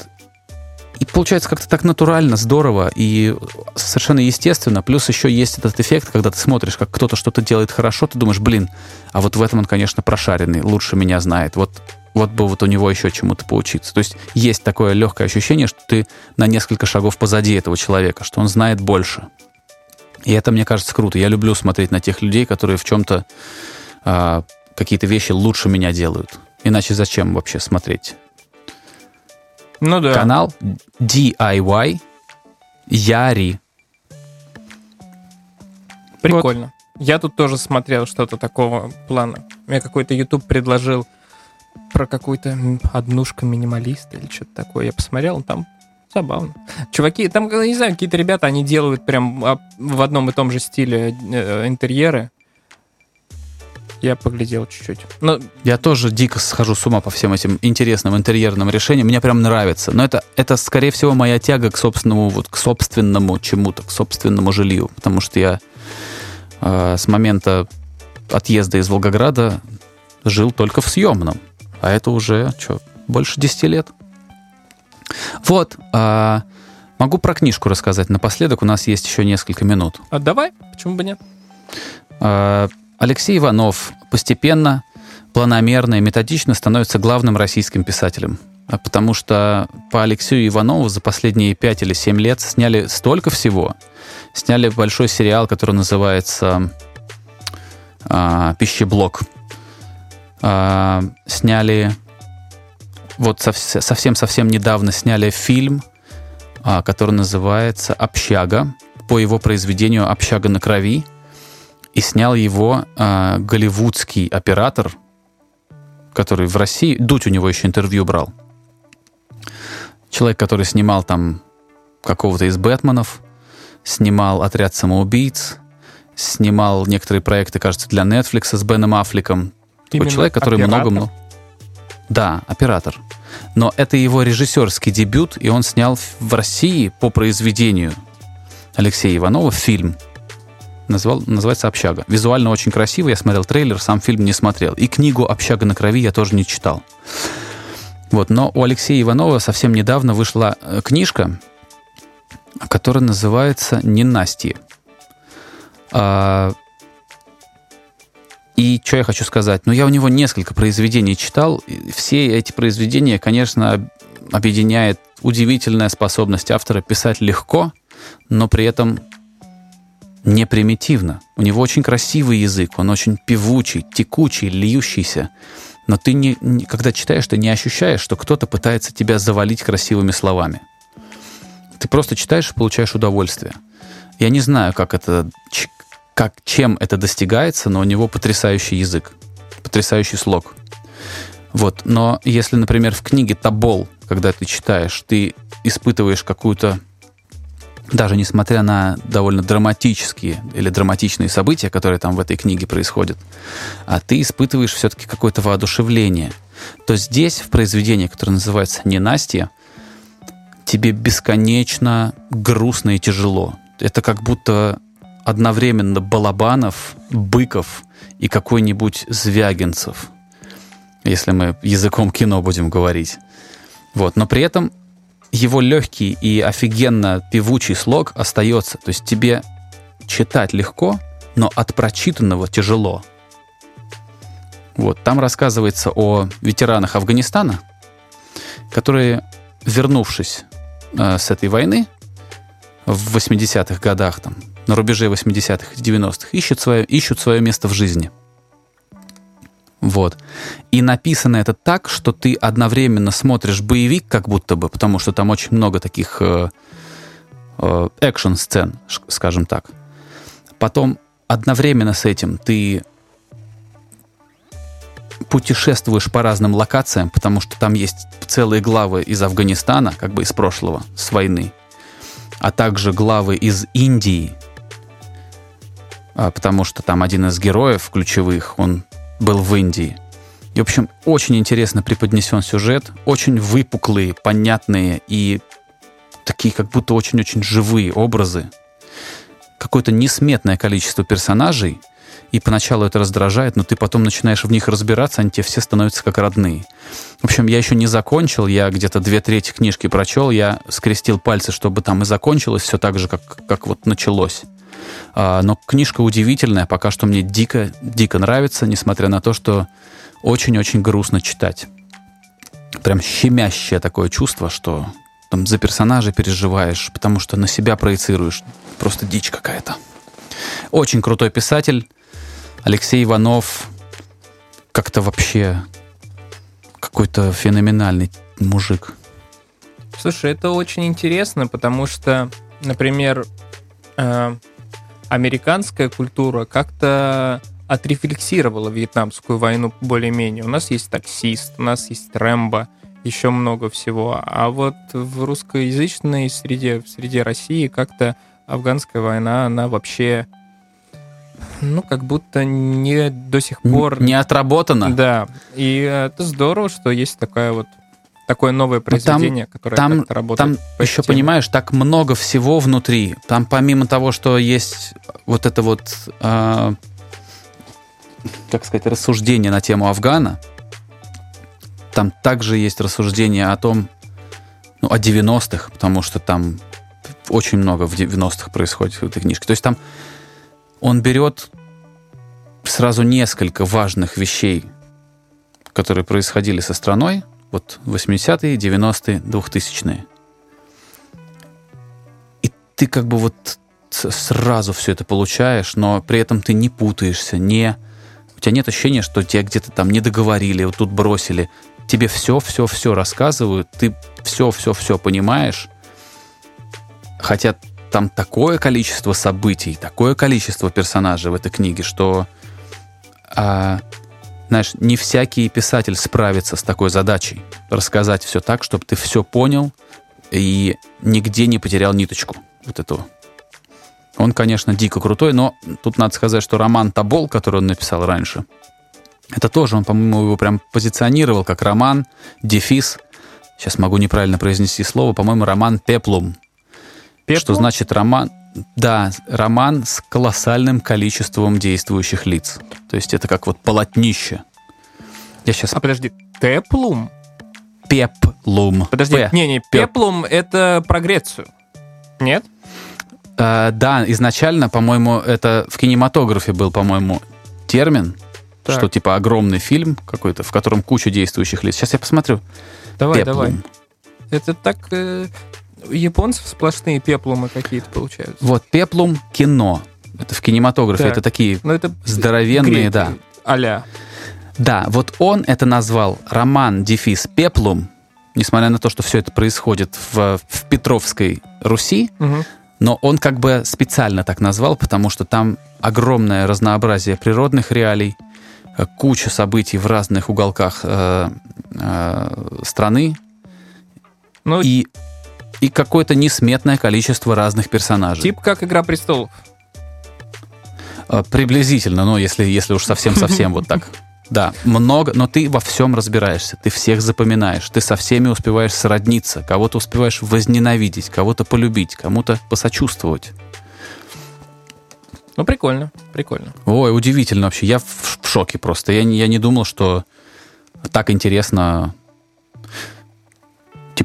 И получается как-то так натурально, здорово и совершенно естественно. Плюс еще есть этот эффект, когда ты смотришь, как кто-то что-то делает хорошо, ты думаешь, блин, а вот в этом он, конечно, прошаренный, лучше меня знает. Вот, вот бы вот у него еще чему-то поучиться. То есть есть такое легкое ощущение, что ты на несколько шагов позади этого человека, что он знает больше. И это, мне кажется, круто. Я люблю смотреть на тех людей, которые в чем-то а, какие-то вещи лучше меня делают. Иначе зачем вообще смотреть? Ну да. Канал DIY Яри. Прикольно. Вот. Я тут тоже смотрел что-то такого плана. Мне какой-то YouTube предложил про какую-то однушку минималиста или что-то такое. Я посмотрел, там забавно. Чуваки, там, не знаю, какие-то ребята, они делают прям а, в одном и том же стиле э, интерьеры я поглядел чуть-чуть. Но... Я тоже дико схожу с ума по всем этим интересным интерьерным решениям. Мне прям нравится. Но это, это скорее всего, моя тяга к собственному, вот, к собственному чему-то, к собственному жилью. Потому что я э, с момента отъезда из Волгограда жил только в съемном. А это уже, что, больше 10 лет. Вот. Э, могу про книжку рассказать напоследок. У нас есть еще несколько минут. А давай, почему бы нет? Э, Алексей Иванов постепенно, планомерно и методично становится главным российским писателем. А потому что по Алексею Иванову за последние пять или семь лет сняли столько всего. Сняли большой сериал, который называется а, «Пищеблок». А, сняли вот совсем-совсем недавно сняли фильм, который называется «Общага», по его произведению «Общага на крови», и снял его э, голливудский оператор, который в России, Дудь у него еще интервью брал. Человек, который снимал там какого-то из Бэтменов, снимал «Отряд самоубийц», снимал некоторые проекты, кажется, для Netflix с Беном Аффлеком. Такой человек, который много-много... Да, оператор. Но это его режиссерский дебют, и он снял в России по произведению Алексея Иванова фильм. Назвал, называется «Общага». Визуально очень красиво, я смотрел трейлер, сам фильм не смотрел. И книгу «Общага на крови» я тоже не читал. Вот, но у Алексея Иванова совсем недавно вышла э, книжка, которая называется «Ненастье». А, и что я хочу сказать? Ну, я у него несколько произведений читал. Все эти произведения, конечно, объединяет удивительная способность автора писать легко, но при этом не примитивно. У него очень красивый язык, он очень певучий, текучий, льющийся. Но ты, не, не, когда читаешь, ты не ощущаешь, что кто-то пытается тебя завалить красивыми словами. Ты просто читаешь и получаешь удовольствие. Я не знаю, как это как, чем это достигается, но у него потрясающий язык, потрясающий слог. Вот. Но если, например, в книге «Табол», когда ты читаешь, ты испытываешь какую-то даже несмотря на довольно драматические или драматичные события, которые там в этой книге происходят, а ты испытываешь все-таки какое-то воодушевление, то здесь, в произведении, которое называется «Ненастье», тебе бесконечно грустно и тяжело. Это как будто одновременно Балабанов, Быков и какой-нибудь Звягинцев, если мы языком кино будем говорить. Вот. Но при этом его легкий и офигенно певучий слог остается. То есть тебе читать легко, но от прочитанного тяжело. Вот. Там рассказывается о ветеранах Афганистана, которые, вернувшись э, с этой войны в 80-х годах, там, на рубеже 80-х и 90-х ищут свое, ищут свое место в жизни. Вот. И написано это так, что ты одновременно смотришь боевик, как будто бы, потому что там очень много таких э, э, экшн-сцен, скажем так. Потом одновременно с этим ты путешествуешь по разным локациям, потому что там есть целые главы из Афганистана, как бы из прошлого, с войны, а также главы из Индии, а, потому что там один из героев ключевых, он был в Индии. И, в общем, очень интересно преподнесен сюжет, очень выпуклые, понятные и такие как будто очень-очень живые образы. Какое-то несметное количество персонажей, и поначалу это раздражает, но ты потом начинаешь в них разбираться, они тебе все становятся как родные. В общем, я еще не закончил, я где-то две трети книжки прочел, я скрестил пальцы, чтобы там и закончилось все так же, как, как вот началось. А, но книжка удивительная, пока что мне дико, дико нравится, несмотря на то, что очень-очень грустно читать. Прям щемящее такое чувство, что там за персонажа переживаешь, потому что на себя проецируешь. Просто дичь какая-то. Очень крутой писатель. Алексей Иванов как-то вообще какой-то феноменальный мужик. Слушай, это очень интересно, потому что, например, э, американская культура как-то отрефлексировала вьетнамскую войну более-менее. У нас есть таксист, у нас есть Рэмбо, еще много всего. А вот в русскоязычной среде, в среде России как-то афганская война, она вообще ну, как будто не до сих пор... Не отработана. Да. И это здорово, что есть такая вот такое новое произведение, там, которое там, работает. Там еще, теме. понимаешь, так много всего внутри. Там помимо того, что есть вот это вот, э, как сказать, рассуждение на тему Афгана, там также есть рассуждение о том, ну, о 90-х, потому что там очень много в 90-х происходит в этой книжке. То есть там он берет сразу несколько важных вещей, которые происходили со страной, вот 80-е, 90-е, 2000-е. И ты как бы вот сразу все это получаешь, но при этом ты не путаешься, не... У тебя нет ощущения, что тебя где-то там не договорили, вот тут бросили. Тебе все-все-все рассказывают, ты все-все-все понимаешь, хотя там такое количество событий, такое количество персонажей в этой книге, что а, знаешь, не всякий писатель справится с такой задачей. Рассказать все так, чтобы ты все понял и нигде не потерял ниточку вот эту. Он, конечно, дико крутой, но тут надо сказать, что роман «Табол», который он написал раньше, Это тоже он, по-моему, его прям позиционировал как роман, дефис. Сейчас могу неправильно произнести слово. По-моему, роман «Пеплум». Пеплум? Что значит роман... Да, роман с колоссальным количеством действующих лиц. То есть это как вот полотнище. Я сейчас... А подожди, Теплум? Пеплум. Подожди, П. не-не, Пеп. Пеплум это про Грецию. Нет? Э, да, изначально, по-моему, это в кинематографе был, по-моему, термин, Так. что типа огромный фильм какой-то, в котором куча действующих лиц. Сейчас я посмотрю. Давай, Пеплум. давай. Это так... э, у японцев сплошные пеплумы какие-то получаются. Вот, Пеплум кино. Это в кинематографе. Так. Это такие Ну, это здоровенные, греки, да. а-ля. Да, вот он это назвал роман дефис Пеплум, несмотря на то, что все это происходит в, в Петровской Руси, Мгм. но он как бы специально так назвал, потому что там огромное разнообразие природных реалий, э, куча событий в разных уголках э, э, страны Ну, и, и какое-то несметное количество разных персонажей. тип как «Игра престолов». Э, Приблизительно, но если, если уж совсем-совсем вот так. Да, много, но ты во всем разбираешься, ты всех запоминаешь, ты со всеми успеваешь сродниться, кого-то успеваешь возненавидеть, кого-то полюбить, кому-то посочувствовать. Ну, прикольно, прикольно. Ой, удивительно вообще, я в, в шоке просто. Я, я не думал, что так интересно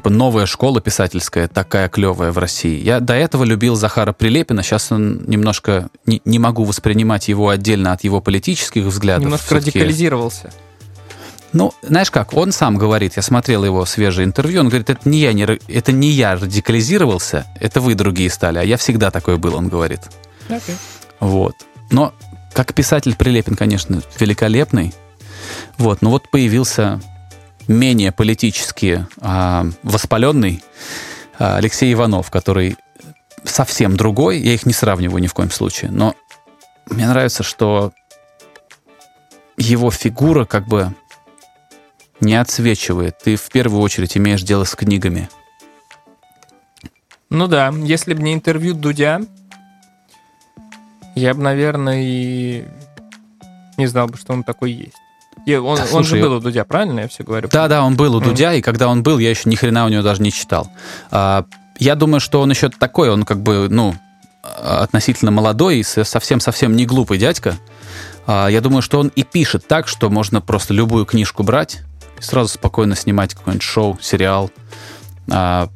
типа новая школа писательская такая клевая в России. Я до этого любил Захара Прилепина, сейчас он немножко не, не могу воспринимать его отдельно от его политических взглядов. Немножко радикализировался. Ну, знаешь как, он сам говорит, я смотрел его свежее интервью, он говорит, это не я, не, это не я радикализировался, это вы другие стали, а я всегда такой был, он говорит. Окей. Вот. Но как писатель Прилепин, конечно, великолепный. Вот, но вот появился менее политически а, воспаленный а, Алексей Иванов, который совсем другой. Я их не сравниваю ни в коем случае. Но мне нравится, что его фигура как бы не отсвечивает. Ты в первую очередь имеешь дело с книгами. Ну да, если бы не интервью Дудя, я бы, наверное, и не знал бы, что он такой есть. Я- он, Да, он слушай, же был у Дудя, правильно я все говорю? Да, да, он был у. Дудя, и когда он был, я еще ни хрена у него даже не читал. А, я думаю, что он еще такой, он как бы, ну, относительно молодой и со- совсем-совсем не глупый дядька. А, я думаю, что он и пишет так, что можно просто любую книжку брать и сразу спокойно снимать какое-нибудь шоу, сериал. А,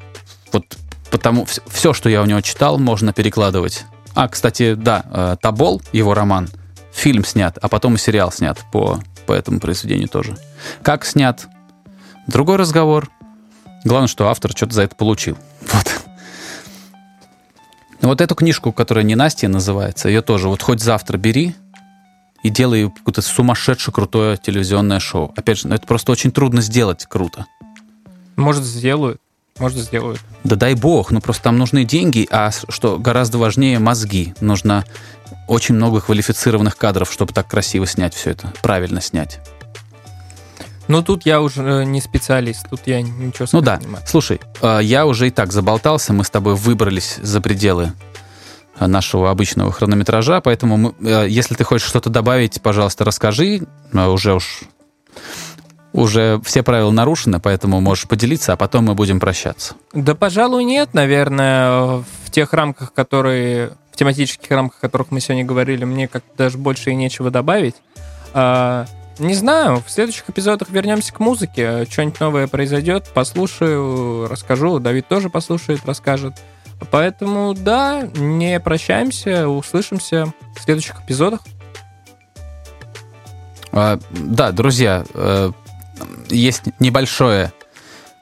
вот потому все, что я у него читал, можно перекладывать. А, кстати, да, э, Табол, его роман, фильм снят, а потом и сериал снят по, по этому произведению тоже. Как снят? Другой разговор. Главное, что автор что-то за это получил. Вот. Вот эту книжку, которая не Настя называется, ее тоже вот хоть завтра бери и делай какое-то сумасшедше крутое телевизионное шоу. Опять же, ну, это просто очень трудно сделать круто. Может, сделают, может, сделают. Да дай бог, ну просто там нужны деньги, а что гораздо важнее мозги. Нужно очень много квалифицированных кадров, чтобы так красиво снять все это, правильно снять. Но тут я уже э, не специалист, тут я ничего Ну да, могу. слушай, э, я уже и так заболтался, мы с тобой выбрались за пределы э, нашего обычного хронометража, поэтому мы, э, если ты хочешь что-то добавить, пожалуйста, расскажи. Э, Уже уж уже все правила нарушены, поэтому можешь поделиться, а потом мы будем прощаться. Да, пожалуй, нет, наверное, в тех рамках, которые, тематических рамках, о которых мы сегодня говорили, мне как-то даже больше и нечего добавить. А, не знаю, в следующих эпизодах вернемся к музыке, что-нибудь новое произойдет, послушаю, расскажу, Давид тоже послушает, расскажет. Поэтому, да, не прощаемся, услышимся в следующих эпизодах. А, Да, друзья, э, есть небольшое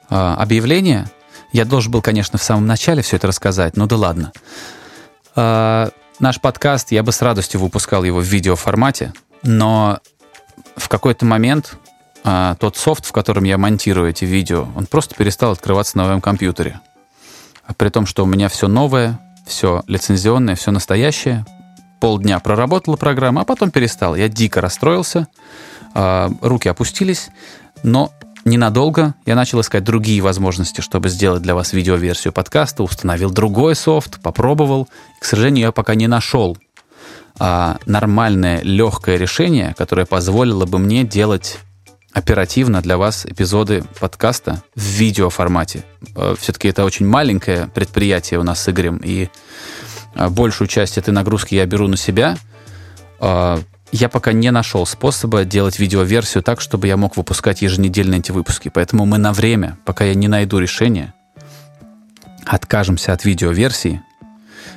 а, объявление. Я должен был, конечно, в самом начале все это рассказать, но да ладно. А, Наш подкаст, я бы с радостью выпускал его в видеоформате, но в какой-то момент а, тот софт, в котором я монтирую эти видео, он просто перестал открываться на моем компьютере. А при том, что у меня все новое, все лицензионное, все настоящее. Полдня проработала программа, а потом перестал. Я дико расстроился, а, руки опустились, но ненадолго я начал искать другие возможности, чтобы сделать для вас видеоверсию подкаста, установил другой софт, попробовал. К сожалению, я пока не нашел а, нормальное, легкое решение, которое позволило бы мне делать оперативно для вас эпизоды подкаста в видеоформате. Э, Все-таки это очень маленькое предприятие у нас с Игорем, и э, большую часть этой нагрузки я беру на себя. Я пока не нашел способа делать видеоверсию так, чтобы я мог выпускать еженедельно эти выпуски. Поэтому мы на время, пока я не найду решения, откажемся от видеоверсии,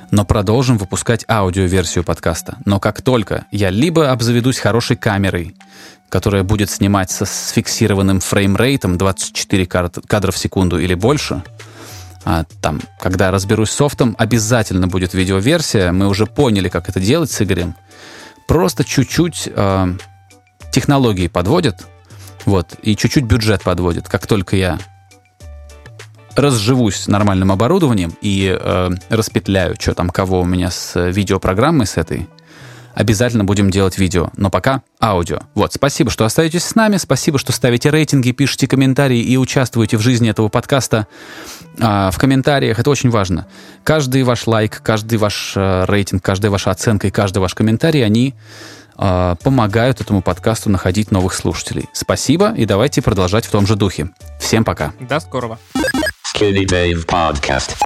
но продолжим выпускать аудиоверсию подкаста. Но как только я либо обзаведусь хорошей камерой, которая будет снимать со, с фиксированным фреймрейтом 24 кадра в секунду или больше, а, там, когда разберусь с софтом, обязательно будет видеоверсия. Мы уже поняли, как это делать с Игорем. Просто чуть-чуть э, технологии подводят, вот, и чуть-чуть бюджет подводит. Как только я разживусь нормальным оборудованием и э, распетляю, что там, кого у меня с видеопрограммой с этой, обязательно будем делать видео. Но пока аудио. Вот, спасибо, что остаетесь с нами, спасибо, что ставите рейтинги, пишите комментарии и участвуете в жизни этого подкаста а, в комментариях. Это очень важно. Каждый ваш лайк, каждый ваш а, рейтинг, каждая ваша оценка и каждый ваш комментарий, они а, помогают этому подкасту находить новых слушателей. Спасибо, и давайте продолжать в том же духе. Всем пока. До скорого. Skinny Dave Podcast.